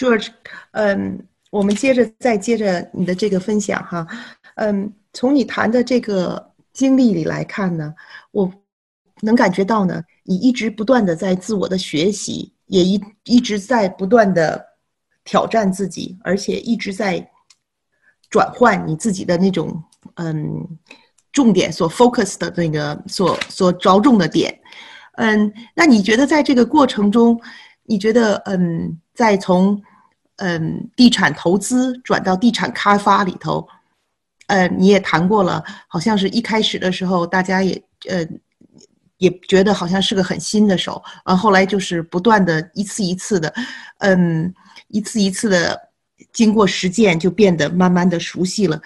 George，嗯，我们接着再接着你的这个分享哈，嗯，从你谈的这个经历里来看呢，我能感觉到呢，你一直不断的在自我的学习，也一一直在不断的挑战自己，而且一直在转换你自己的那种嗯重点所 focus 的那个所所着重的点，嗯，那你觉得在这个过程中，你觉得嗯，在从嗯地产投资转到地产开发里头，呃，你也谈过了，好像是一开始的时候大家也呃。也觉得好像是个很新的手，完后来就是不断的一次一次的，嗯，一次一次的经过实践，就变得慢慢的熟悉了。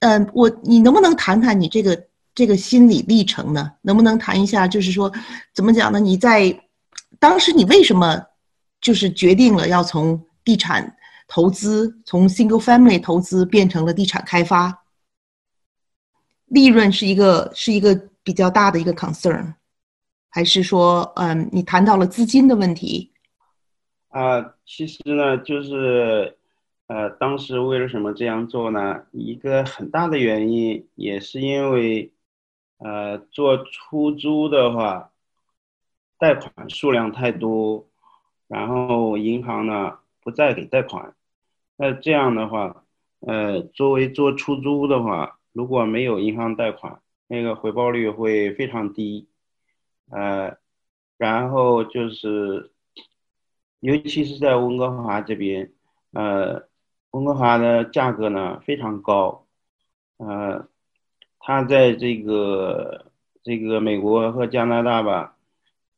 嗯，我你能不能谈谈你这个这个心理历程呢？能不能谈一下，就是说怎么讲呢？你在当时你为什么就是决定了要从地产投资，从 single family 投资变成了地产开发？利润是一个是一个比较大的一个 concern。还是说，嗯，你谈到了资金的问题？啊，其实呢，就是，呃，当时为了什么这样做呢？一个很大的原因也是因为，呃，做出租的话，贷款数量太多，然后银行呢不再给贷款，那这样的话，呃，作为做出租的话，如果没有银行贷款，那个回报率会非常低。呃，然后就是，尤其是在温哥华这边，呃，温哥华的价格呢非常高，呃，它在这个这个美国和加拿大吧，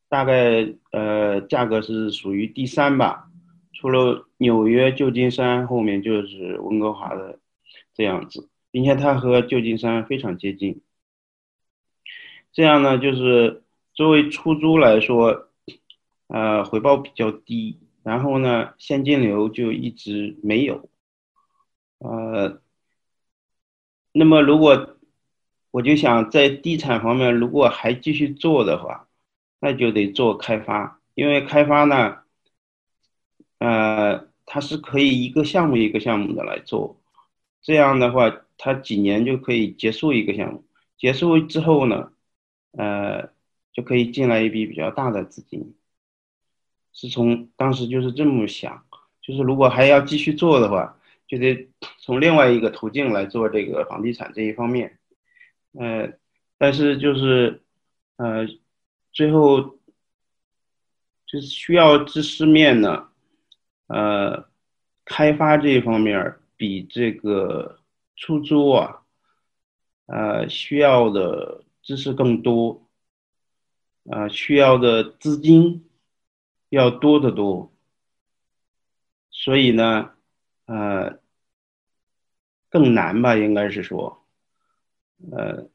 大概呃价格是属于第三吧，除了纽约、旧金山后面就是温哥华的这样子，并且它和旧金山非常接近，这样呢就是。作为出租来说，呃，回报比较低，然后呢，现金流就一直没有，呃，那么如果我就想在地产方面，如果还继续做的话，那就得做开发，因为开发呢，呃，它是可以一个项目一个项目的来做，这样的话，它几年就可以结束一个项目，结束之后呢，呃。就可以进来一笔比较大的资金，是从当时就是这么想，就是如果还要继续做的话，就得从另外一个途径来做这个房地产这一方面，呃，但是就是呃，最后就是需要知识面呢，呃，开发这一方面比这个出租啊，呃，需要的知识更多。啊，需要的资金要多得多，所以呢，呃，更难吧，应该是说，呃，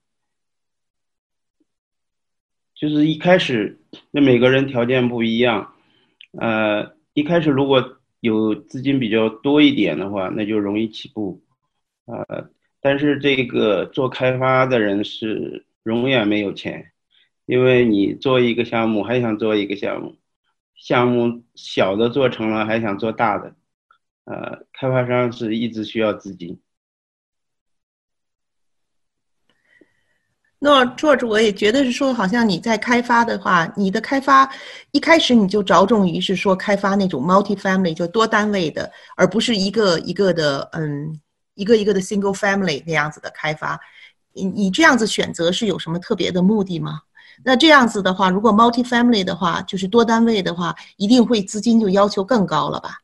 就是一开始那每个人条件不一样，呃，一开始如果有资金比较多一点的话，那就容易起步，呃，但是这个做开发的人是永远没有钱。因为你做一个项目，还想做一个项目，项目小的做成了，还想做大的，呃，开发商是一直需要资金。那 George，我也觉得是说，好像你在开发的话，你的开发一开始你就着重于是说开发那种 multi-family 就多单位的，而不是一个一个的，嗯，一个一个的 single family 那样子的开发。你你这样子选择是有什么特别的目的吗？那这样子的话，如果 multi family 的话，就是多单位的话，一定会资金就要求更高了吧？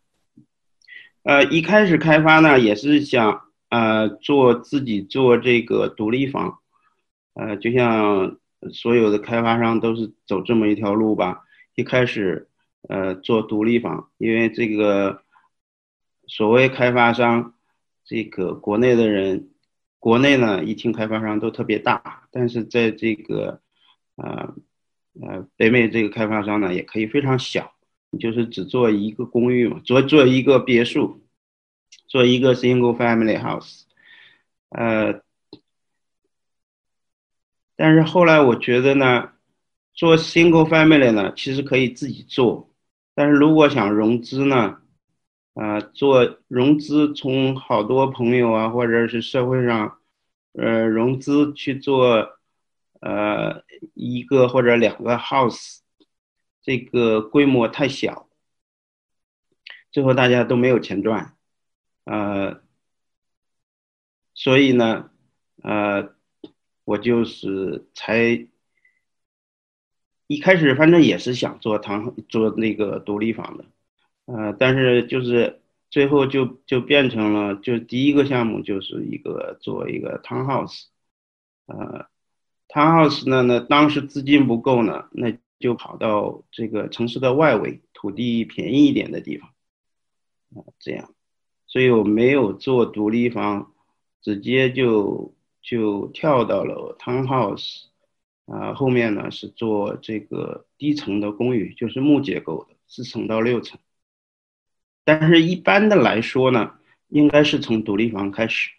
呃，一开始开发呢，也是想呃做自己做这个独立房，呃，就像所有的开发商都是走这么一条路吧。一开始呃做独立房，因为这个所谓开发商，这个国内的人，国内呢一听开发商都特别大，但是在这个呃，呃，北美这个开发商呢，也可以非常小，就是只做一个公寓嘛，做做一个别墅，做一个 single family house，呃，但是后来我觉得呢，做 single family 呢，其实可以自己做，但是如果想融资呢，啊，做融资，从好多朋友啊，或者是社会上，呃，融资去做，呃，一个或者两个 house，这个规模太小，最后大家都没有钱赚，呃，所以呢，呃，我就是才一开始反正也是想做堂做那个独立房的。呃，但是就是最后就就变成了，就第一个项目就是一个做一个 townhouse，呃，townhouse 呢，那当时资金不够呢，那就跑到这个城市的外围，土地便宜一点的地方，啊，这样，所以我没有做独立房，直接就就跳到了 townhouse，啊，后面呢是做这个低层的公寓，就是木结构的，四层到六层。但是，一般的来说呢，应该是从独立房开始。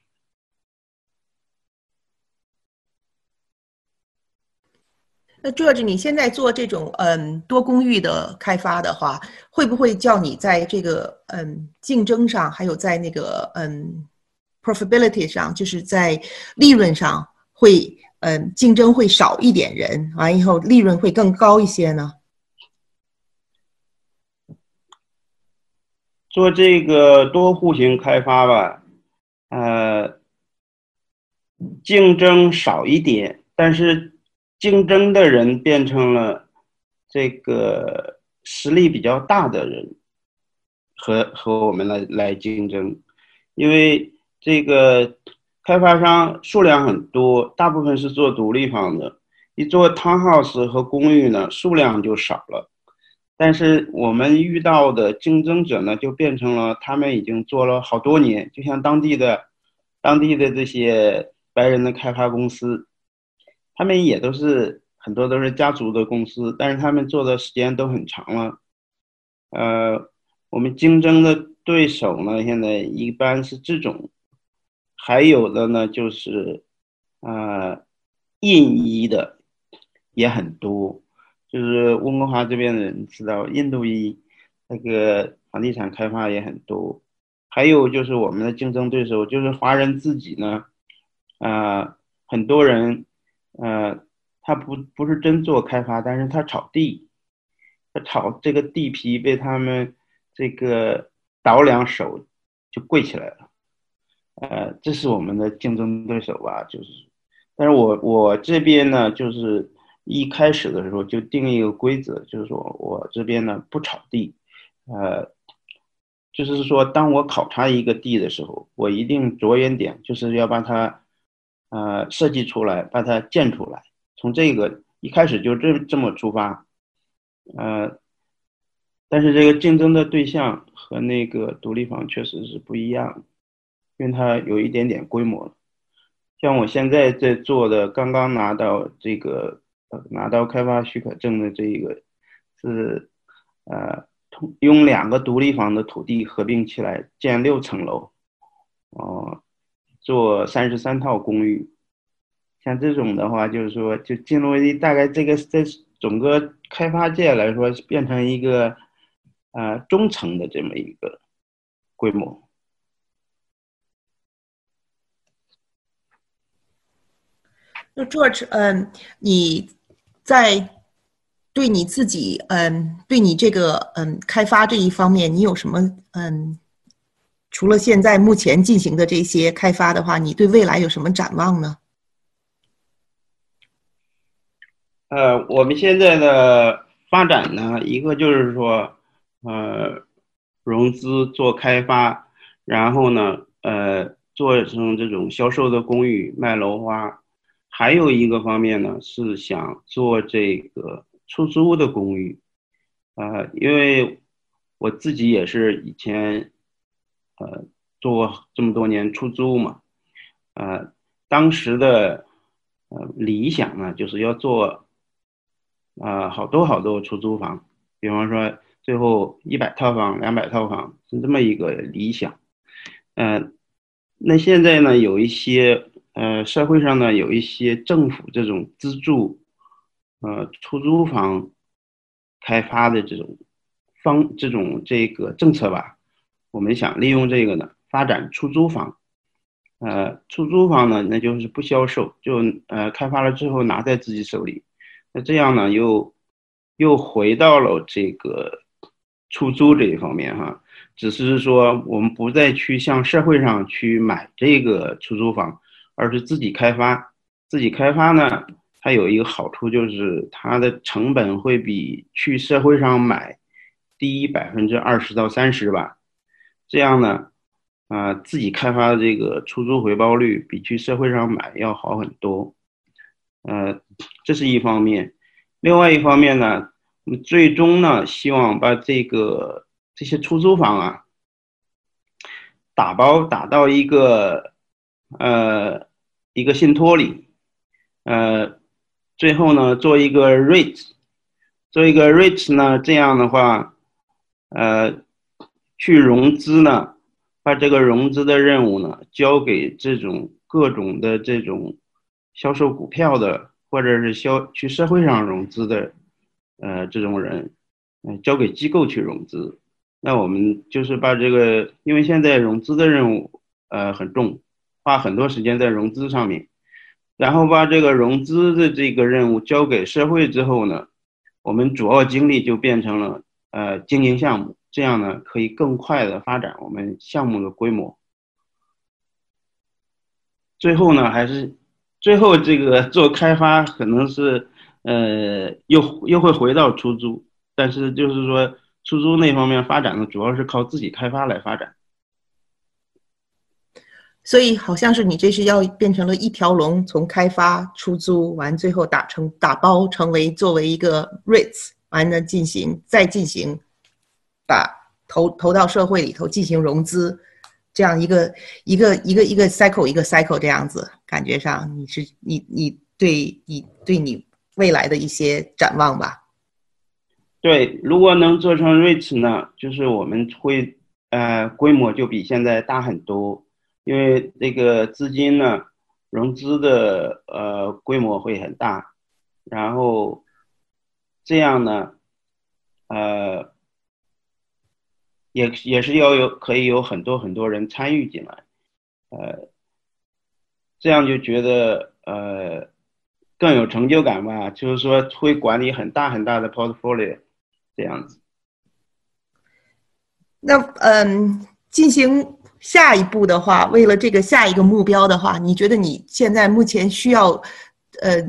那 George，你现在做这种嗯多公寓的开发的话，会不会叫你在这个嗯竞争上，还有在那个嗯 profitability 上，就是在利润上会嗯竞争会少一点人，完以后利润会更高一些呢？做这个多户型开发吧，呃，竞争少一点，但是竞争的人变成了这个实力比较大的人，和和我们来来竞争，因为这个开发商数量很多，大部分是做独立房的，一做 townhouse 和公寓呢，数量就少了。但是我们遇到的竞争者呢，就变成了他们已经做了好多年，就像当地的、当地的这些白人的开发公司，他们也都是很多都是家族的公司，但是他们做的时间都很长了。呃，我们竞争的对手呢，现在一般是这种，还有的呢就是，呃，印裔的也很多。就是温哥华这边的人知道，印度裔那个房地产开发也很多，还有就是我们的竞争对手就是华人自己呢，啊，很多人，呃，他不不是真做开发，但是他炒地，他炒这个地皮被他们这个倒两手就跪起来了，呃，这是我们的竞争对手吧，就是，但是我我这边呢就是。一开始的时候就定一个规则，就是说我这边呢不炒地，呃，就是说当我考察一个地的时候，我一定着眼点就是要把它，呃，设计出来，把它建出来。从这个一开始就这这么出发，呃，但是这个竞争的对象和那个独立房确实是不一样，因为它有一点点规模。像我现在在做的，刚刚拿到这个呃。拿到开发许可证的这一个是，呃，同用两个独立房的土地合并起来建六层楼，哦，做三十三套公寓，像这种的话，就是说就进入大概这个在整个开发界来说，变成一个呃中层的这么一个规模。那 George，嗯，你。在对你自己，嗯，对你这个，嗯，开发这一方面，你有什么，嗯，除了现在目前进行的这些开发的话，你对未来有什么展望呢？呃，我们现在的发展呢，一个就是说，呃，融资做开发，然后呢，呃，做成这种销售的公寓卖楼花。还有一个方面呢，是想做这个出租的公寓，呃，因为我自己也是以前，呃，做这么多年出租嘛，呃，当时的呃理想呢，就是要做，呃，好多好多出租房，比方说最后一百套房、两百套房是这么一个理想，嗯，那现在呢，有一些。呃，社会上呢有一些政府这种资助，呃，出租房开发的这种方这种这个政策吧，我们想利用这个呢发展出租房。呃，出租房呢，那就是不销售，就呃开发了之后拿在自己手里。那这样呢，又又回到了这个出租这一方面哈。只是说我们不再去向社会上去买这个出租房，而是自己开发。自己开发呢，它有一个好处就是它的成本会比去社会上买低百分之二十到三十吧。这样呢。啊，自己开发的这个出租回报率比去社会上买要好很多，呃，这是一方面。另外一方面呢，最终呢，希望把这个这些出租房啊，打包打到一个呃一个信托里，呃，最后呢做一个 REIT，做一个 REIT 呢，这样的话，呃，去融资呢。把这个融资的任务呢，交给这种各种的这种销售股票的，或者是销去社会上融资的，呃，这种人，嗯，交给机构去融资。那我们就是把这个，因为现在融资的任务，呃，很重，花很多时间在融资上面，然后把这个融资的这个任务交给社会之后呢，我们主要精力就变成了，呃，经营项目。这样呢，可以更快的发展我们项目的规模。最后呢，还是最后这个 做开发可能是呃，又又会回到出租，但是就是说出租那方面发展呢，主要是靠自己开发来发展。所以好像是你这是要变成了一条龙，从开发、出租完，最后打成打包成为作为一个 REITs 完了进行再进行。把投投到社会里头进行融资，这样一个一个一个一个 cycle 一个 cycle 这样子，感觉上你是你你对你对你未来的一些展望吧？对，如果能做成 REITs 呢，就是我们会呃规模就比现在大很多，因为这个资金呢融资的呃规模会很大，然后这样呢呃。也也是要有可以有很多很多人参与进来，呃，这样就觉得呃更有成就感吧。就是说会管理很大很大的 portfolio 这样子。那嗯，进行下一步的话，为了这个下一个目标的话，你觉得你现在目前需要呃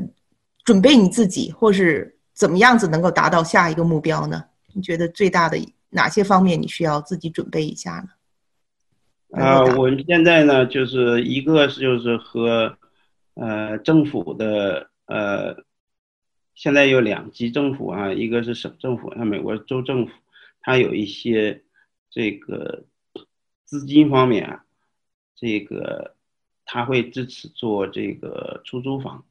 准备你自己，或是怎么样子能够达到下一个目标呢？你觉得最大的？哪些方面你需要自己准备一下呢？啊，我们现在呢，就是一个是就是和呃政府的呃，现在有两级政府啊，一个是省政府，像美国州政府，它有一些这个资金方面啊，这个他会支持做这个出租房，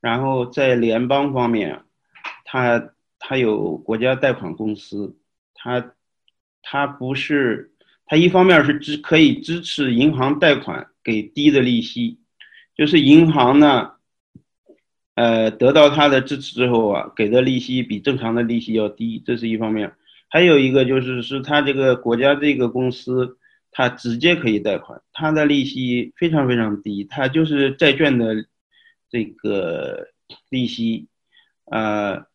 然后在联邦方面，他他有国家贷款公司，他他不是，他一方面是支可以支持银行贷款给低的利息，就是银行呢，呃，得到他的支持之后啊，给的利息比正常的利息要低，这是一方面。还有一个就是，是他这个国家这个公司，它直接可以贷款，它的利息非常非常低，它就是债券的这个利息，呃，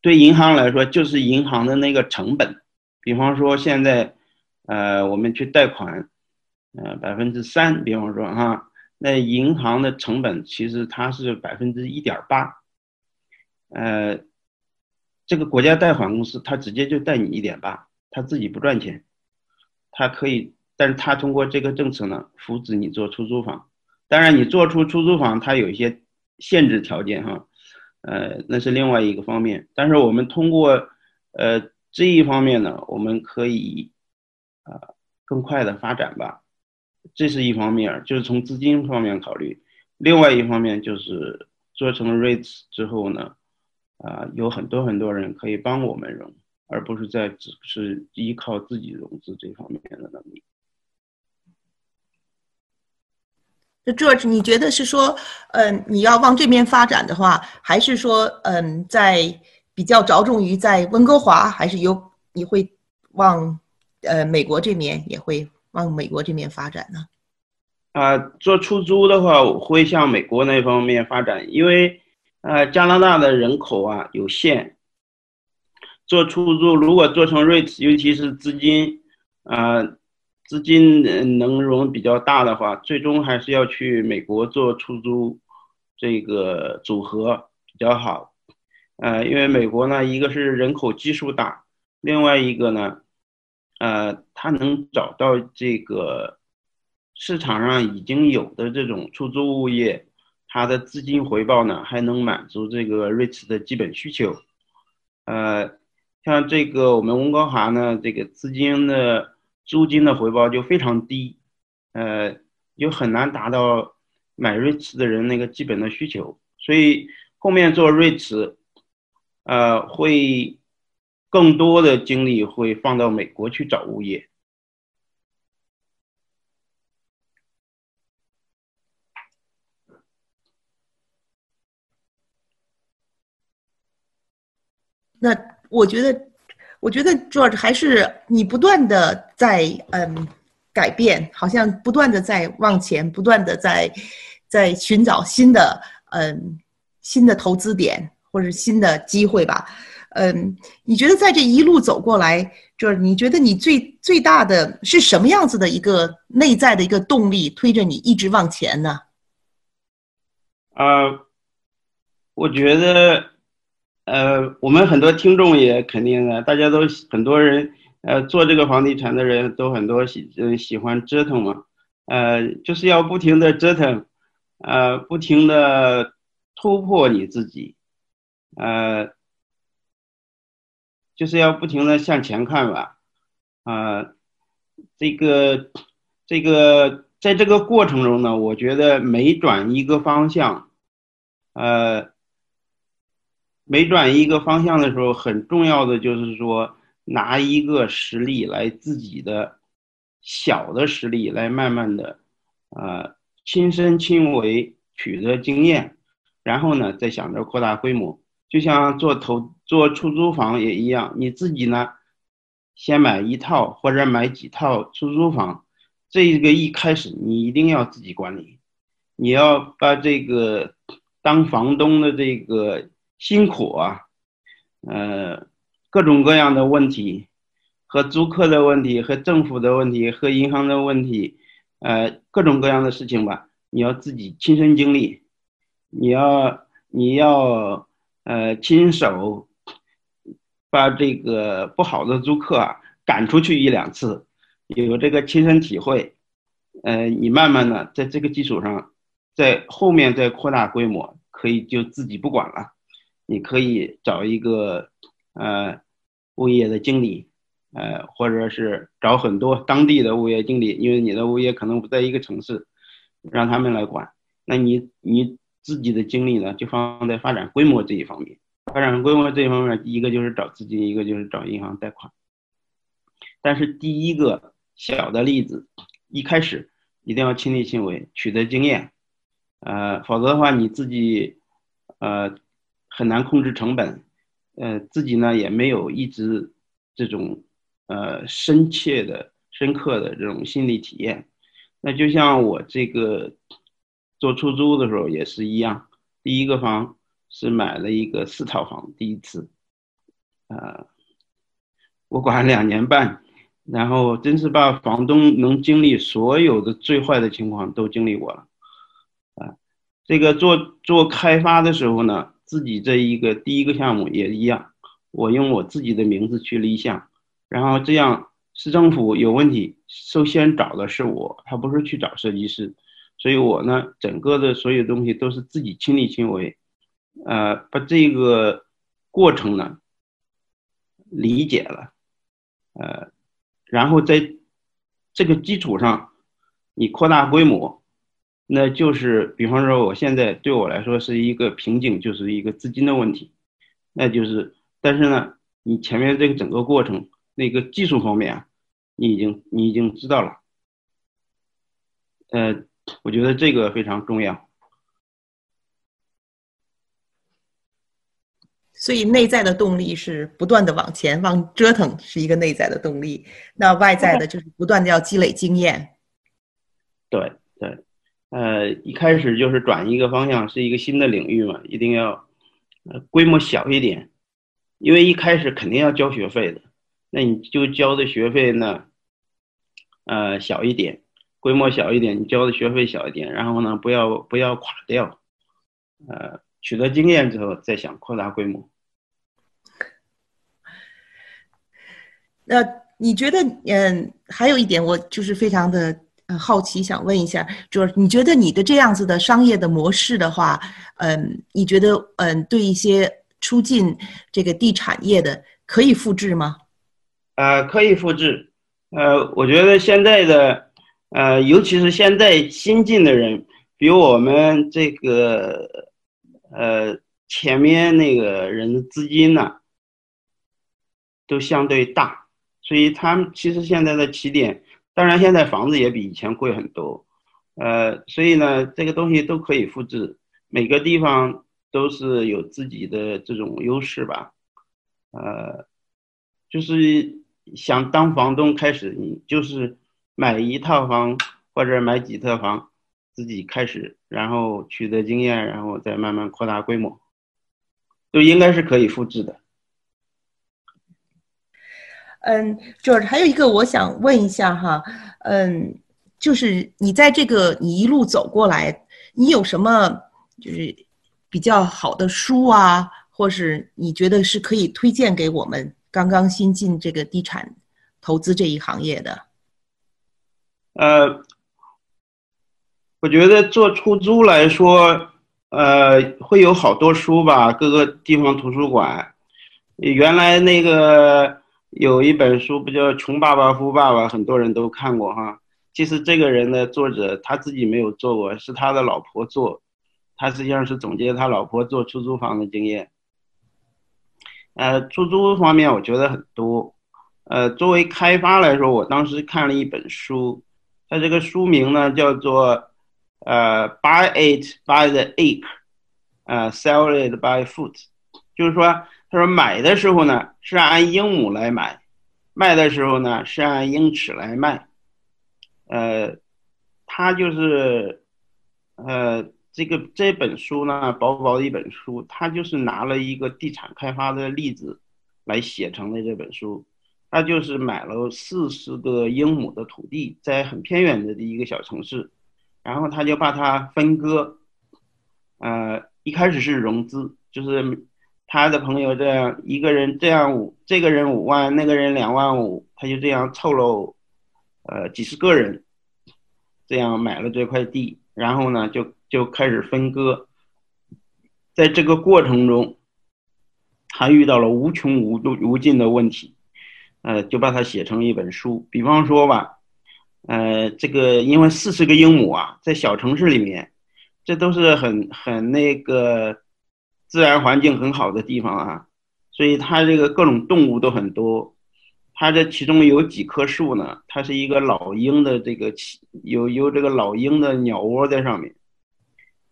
对银行来说就是银行的那个成本。比方说现在，呃，我们去贷款，呃，百分之三，比方说哈，那银行的成本其实它是百分之一点八，呃，这个国家贷款公司它直接就贷你一点八，他自己不赚钱，他可以，但是他通过这个政策呢，扶持你做出租房，当然你做出出租房，它有一些限制条件哈，呃，那是另外一个方面，但是我们通过，呃。这一方面呢，我们可以啊更快的发展吧，这是一方面，就是从资金方面考虑。另外一方面就是做成 REITs 之后呢，啊有很多很多人可以帮我们融，而不是在只是依靠自己融资这方面的能力。那 George，你觉得是说，嗯，你要往这边发展的话，还是说，嗯，在？比较着重于在温哥华，还是有你会往呃美国这面也会往美国这面发展呢？啊，做出租的话，我会向美国那方面发展，因为呃加拿大的人口啊有限，做出租如果做成 REIT，尤其是资金啊资金能容比较大的话，最终还是要去美国做出租这个组合比较好。呃，因为美国呢，一个是人口基数大，另外一个呢，呃，它能找到这个市场上已经有的这种出租物业，它的资金回报呢，还能满足这个 REIT 的基本需求。呃，像这个我们温哥华呢，这个资金的租金的回报就非常低，呃，就很难达到买 REIT 的人那个基本的需求，所以后面做 REIT。呃，会更多的精力会放到美国去找物业。那我觉得，我觉得主要还是你不断的在嗯改变，好像不断的在往前，不断的在在寻找新的嗯新的投资点。或者新的机会吧，嗯，你觉得在这一路走过来，就是你觉得你最最大的是什么样子的一个内在的一个动力推着你一直往前呢？啊，我觉得，呃，我们很多听众也肯定的，大家都很多人，呃，做这个房地产的人都很多喜嗯喜欢折腾嘛，呃，就是要不停的折腾，呃，不停的突破你自己。呃，就是要不停的向前看吧，啊，这个这个在这个过程中呢，我觉得每转一个方向，呃，每转一个方向的时候，很重要的就是说拿一个实力来自己的小的实力来慢慢的，呃，亲身亲为取得经验，然后呢，再想着扩大规模。就像做投做出租房也一样，你自己呢，先买一套或者买几套出租房，这个一开始你一定要自己管理，你要把这个当房东的这个辛苦啊，呃，各种各样的问题，和租客的问题，和政府的问题，和银行的问题，呃，各种各样的事情吧，你要自己亲身经历，你要你要。呃，亲手把这个不好的租客啊赶出去一两次，有这个亲身体会，呃，你慢慢的在这个基础上，在后面再扩大规模，可以就自己不管了。你可以找一个呃物业的经理，呃，或者是找很多当地的物业经理，因为你的物业可能不在一个城市，让他们来管。那你你。自己的精力呢，就放在发展规模这一方面。发展规模这一方面，一个就是找资金，一个就是找银行贷款。但是第一个小的例子，一开始一定要亲力亲为，取得经验。呃，否则的话，你自己呃很难控制成本。呃，自己呢也没有一直这种呃深切的、深刻的这种心理体验。那就像我这个。做出租的时候也是一样，第一个房是买了一个四套房，第一次，呃，我管两年半，然后真是把房东能经历所有的最坏的情况都经历过了，啊，这个做做开发的时候呢，自己这一个第一个项目也一样，我用我自己的名字去立项，然后这样市政府有问题，首先找的是我，他不是去找设计师。所以我呢，整个的所有东西都是自己亲力亲为，呃，把这个过程呢理解了，呃，然后在这个基础上，你扩大规模，那就是比方说，我现在对我来说是一个瓶颈，就是一个资金的问题，那就是，但是呢，你前面这个整个过程那个技术方面啊，你已经你已经知道了，呃。我觉得这个非常重要。所以内在的动力是不断的往前往折腾，是一个内在的动力。那外在的就是不断的要积累经验。对对，呃，一开始就是转一个方向，是一个新的领域嘛，一定要呃规模小一点，因为一开始肯定要交学费的，那你就交的学费呢，呃小一点，规模小一点，你交的学费小一点，然后呢不要不要垮掉，呃。取得经验之后，再想扩大规模。那你觉得，嗯，还有一点，我就是非常的好奇，想问一下，就是你觉得你的这样子的商业的模式的话，嗯，你觉得，嗯，对一些出进这个地产业的可以复制吗？呃，可以复制。呃，我觉得现在的，呃，尤其是现在新进的人，比我们这个。呃，前面那个人的资金呢，都相对大，所以他们其实现在的起点，当然现在房子也比以前贵很多，呃，所以呢，这个东西都可以复制，每个地方都是有自己的这种优势吧，呃，就是想当房东开始，你就是买一套房或者买几套房。自己开始，然后取得经验，然后再慢慢扩大规模，都应该是可以复制的。嗯，George，还有一个我想问一下哈，嗯，就是你在这个你一路走过来，你有什么就是比较好的书啊，或是你觉得是可以推荐给我们刚刚新进这个地产投资这一行业的？呃。我觉得做出租来说，呃，会有好多书吧，各个地方图书馆。原来那个有一本书不叫《穷爸爸富爸爸》，很多人都看过哈。其实这个人的作者他自己没有做过，是他的老婆做。他实际上是总结他老婆做出租房的经验。呃，出租方面我觉得很多。呃，作为开发来说，我当时看了一本书，它这个书名呢叫做。呃，buy it by the acre，呃，sell it by foot，就是说，他说买的时候呢是按英亩来买，卖的时候呢是按英尺来卖。呃，他就是，呃，这个这本书呢，薄薄的一本书，他就是拿了一个地产开发的例子来写成的这本书。他就是买了四十个英亩的土地，在很偏远的一个小城市。然后他就把它分割，呃，一开始是融资，就是他的朋友这样一个人这样五，这个人五万，那个人两万五，他就这样凑了，呃，几十个人，这样买了这块地，然后呢，就就开始分割，在这个过程中，他遇到了无穷无无尽的问题，呃，就把它写成一本书，比方说吧。呃，这个因为四十个英亩啊，在小城市里面，这都是很很那个自然环境很好的地方啊，所以它这个各种动物都很多。它这其中有几棵树呢，它是一个老鹰的这个有有这个老鹰的鸟窝在上面。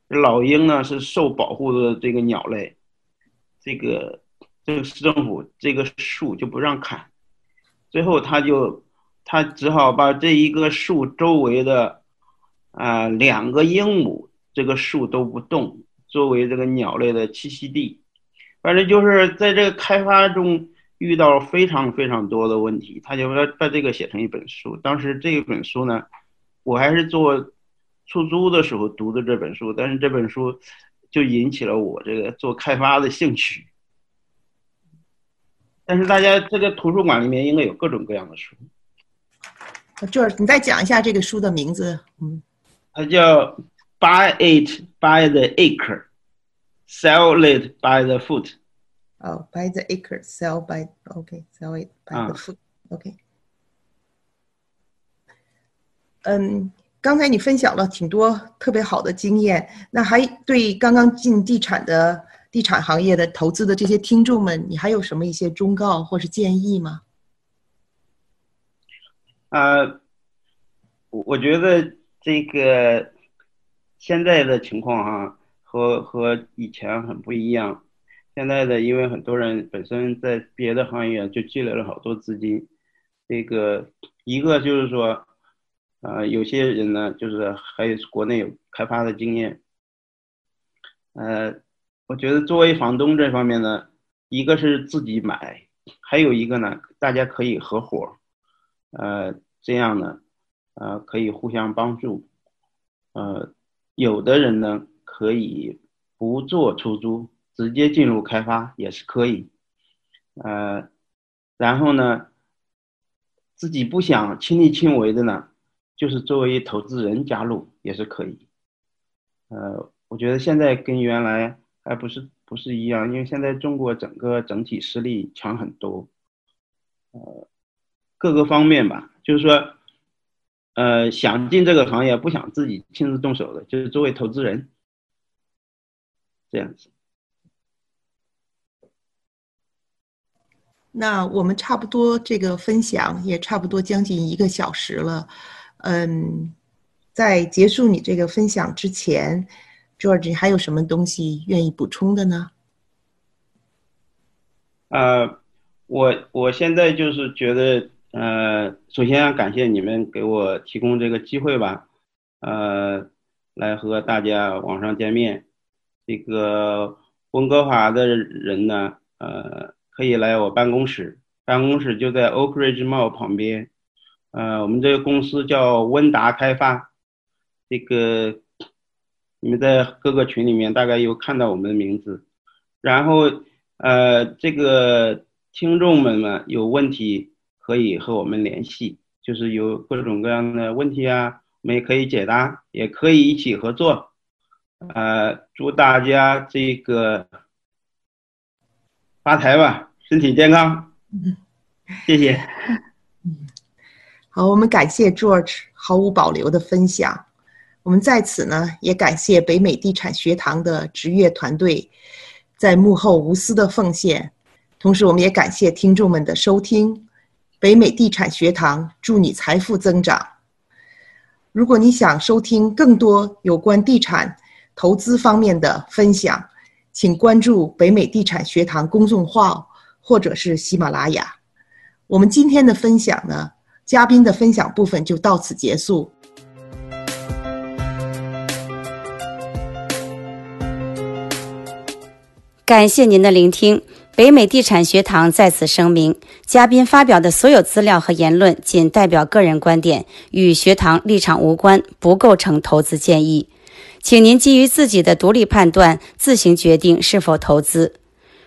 老鹰呢是受保护的这个鸟类，这个这个市政府这个树就不让砍，最后他就。他只好把这一个树周围的，啊，两个鹦鹉这个树都不动，作为这个鸟类的栖息地。反正就是在这个开发中遇到非常非常多的问题，他就把把这个写成一本书。当时这本书呢，我还是做出租的时候读的这本书，但是这本书就引起了我这个做开发的兴趣。但是大家这个图书馆里面应该有各种各样的书。就是你再讲一下这个书的名字，嗯，它叫 Buy it by the acre, sell it by the foot。哦，by the acre, sell by OK, sell it by the foot OK。嗯，刚才你分享了挺多特别好的经验，那还对刚刚进地产的地产行业的投资的这些听众们，你还有什么一些忠告或是建议吗？呃，我觉得这个 现在的情况哈，和和以前很不一样。现在的因为很多人本身在别的行业就积累了好多资金，这个一个就是说，呃，有些人呢就是还有国内有开发的经验，呃，我觉得作为房东这方面呢，一个是自己买，还有一个呢大家可以合伙，呃，这样呢，呃，可以互相帮助，呃，有的人呢可以不做出租。直接进入开发也是可以，呃，然后呢，自己不想亲力亲为的呢，就是作为投资人加入也是可以，呃，我觉得现在跟原来还不是不是一样，因为现在中国整个整体实力强很多，呃，各个方面吧，就是说，呃，想进这个行业不想自己亲自动手的，就是作为投资人这样子。那我们差不多这个分享也差不多将近一个小时了，嗯，在结束你这个分享之前，George 还有什么东西愿意补充的呢？呃，我我现在就是觉得，呃，首先要感谢你们给我提供这个机会吧，呃，来和大家网上见面。这个温哥华的人呢，呃。可以来我办公室，办公室就在 Oak Ridge Mall 旁边。呃，我们这个公司叫温达开发。这个你们在各个群里面大概有看到我们的名字。然后，呃，这个听众们呢有问题可以和我们联系，就是有各种各样的问题啊，我们也可以解答，也可以一起合作。呃，祝大家这个。发财吧，身体健康，谢谢。嗯，好，我们感谢 George 毫无保留的分享。我们在此呢，也感谢北美地产学堂的职业团队在幕后无私的奉献。同时，我们也感谢听众们的收听。北美地产学堂祝你财富增长。如果你想收听更多有关地产投资方面的分享，请关注北美地产学堂公众号，或者是喜马拉雅。我们今天的分享呢，嘉宾的分享部分就到此结束。感谢您的聆听。北美地产学堂在此声明：嘉宾发表的所有资料和言论仅代表个人观点，与学堂立场无关，不构成投资建议。请您基于自己的独立判断，自行决定是否投资。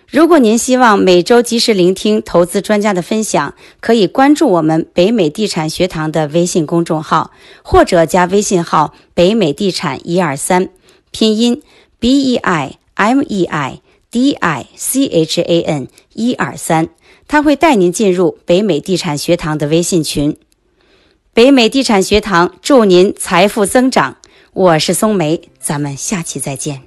如果您希望每周及时聆听投资专家的分享，可以关注我们北美地产学堂的微信公众号，或者加微信号“北美地产一二三”，拼音 B E I M E I D I C H A N 一二三，他会带您进入北美地产学堂的微信群。北美地产学堂祝您财富增长。我是松梅，咱们下期再见。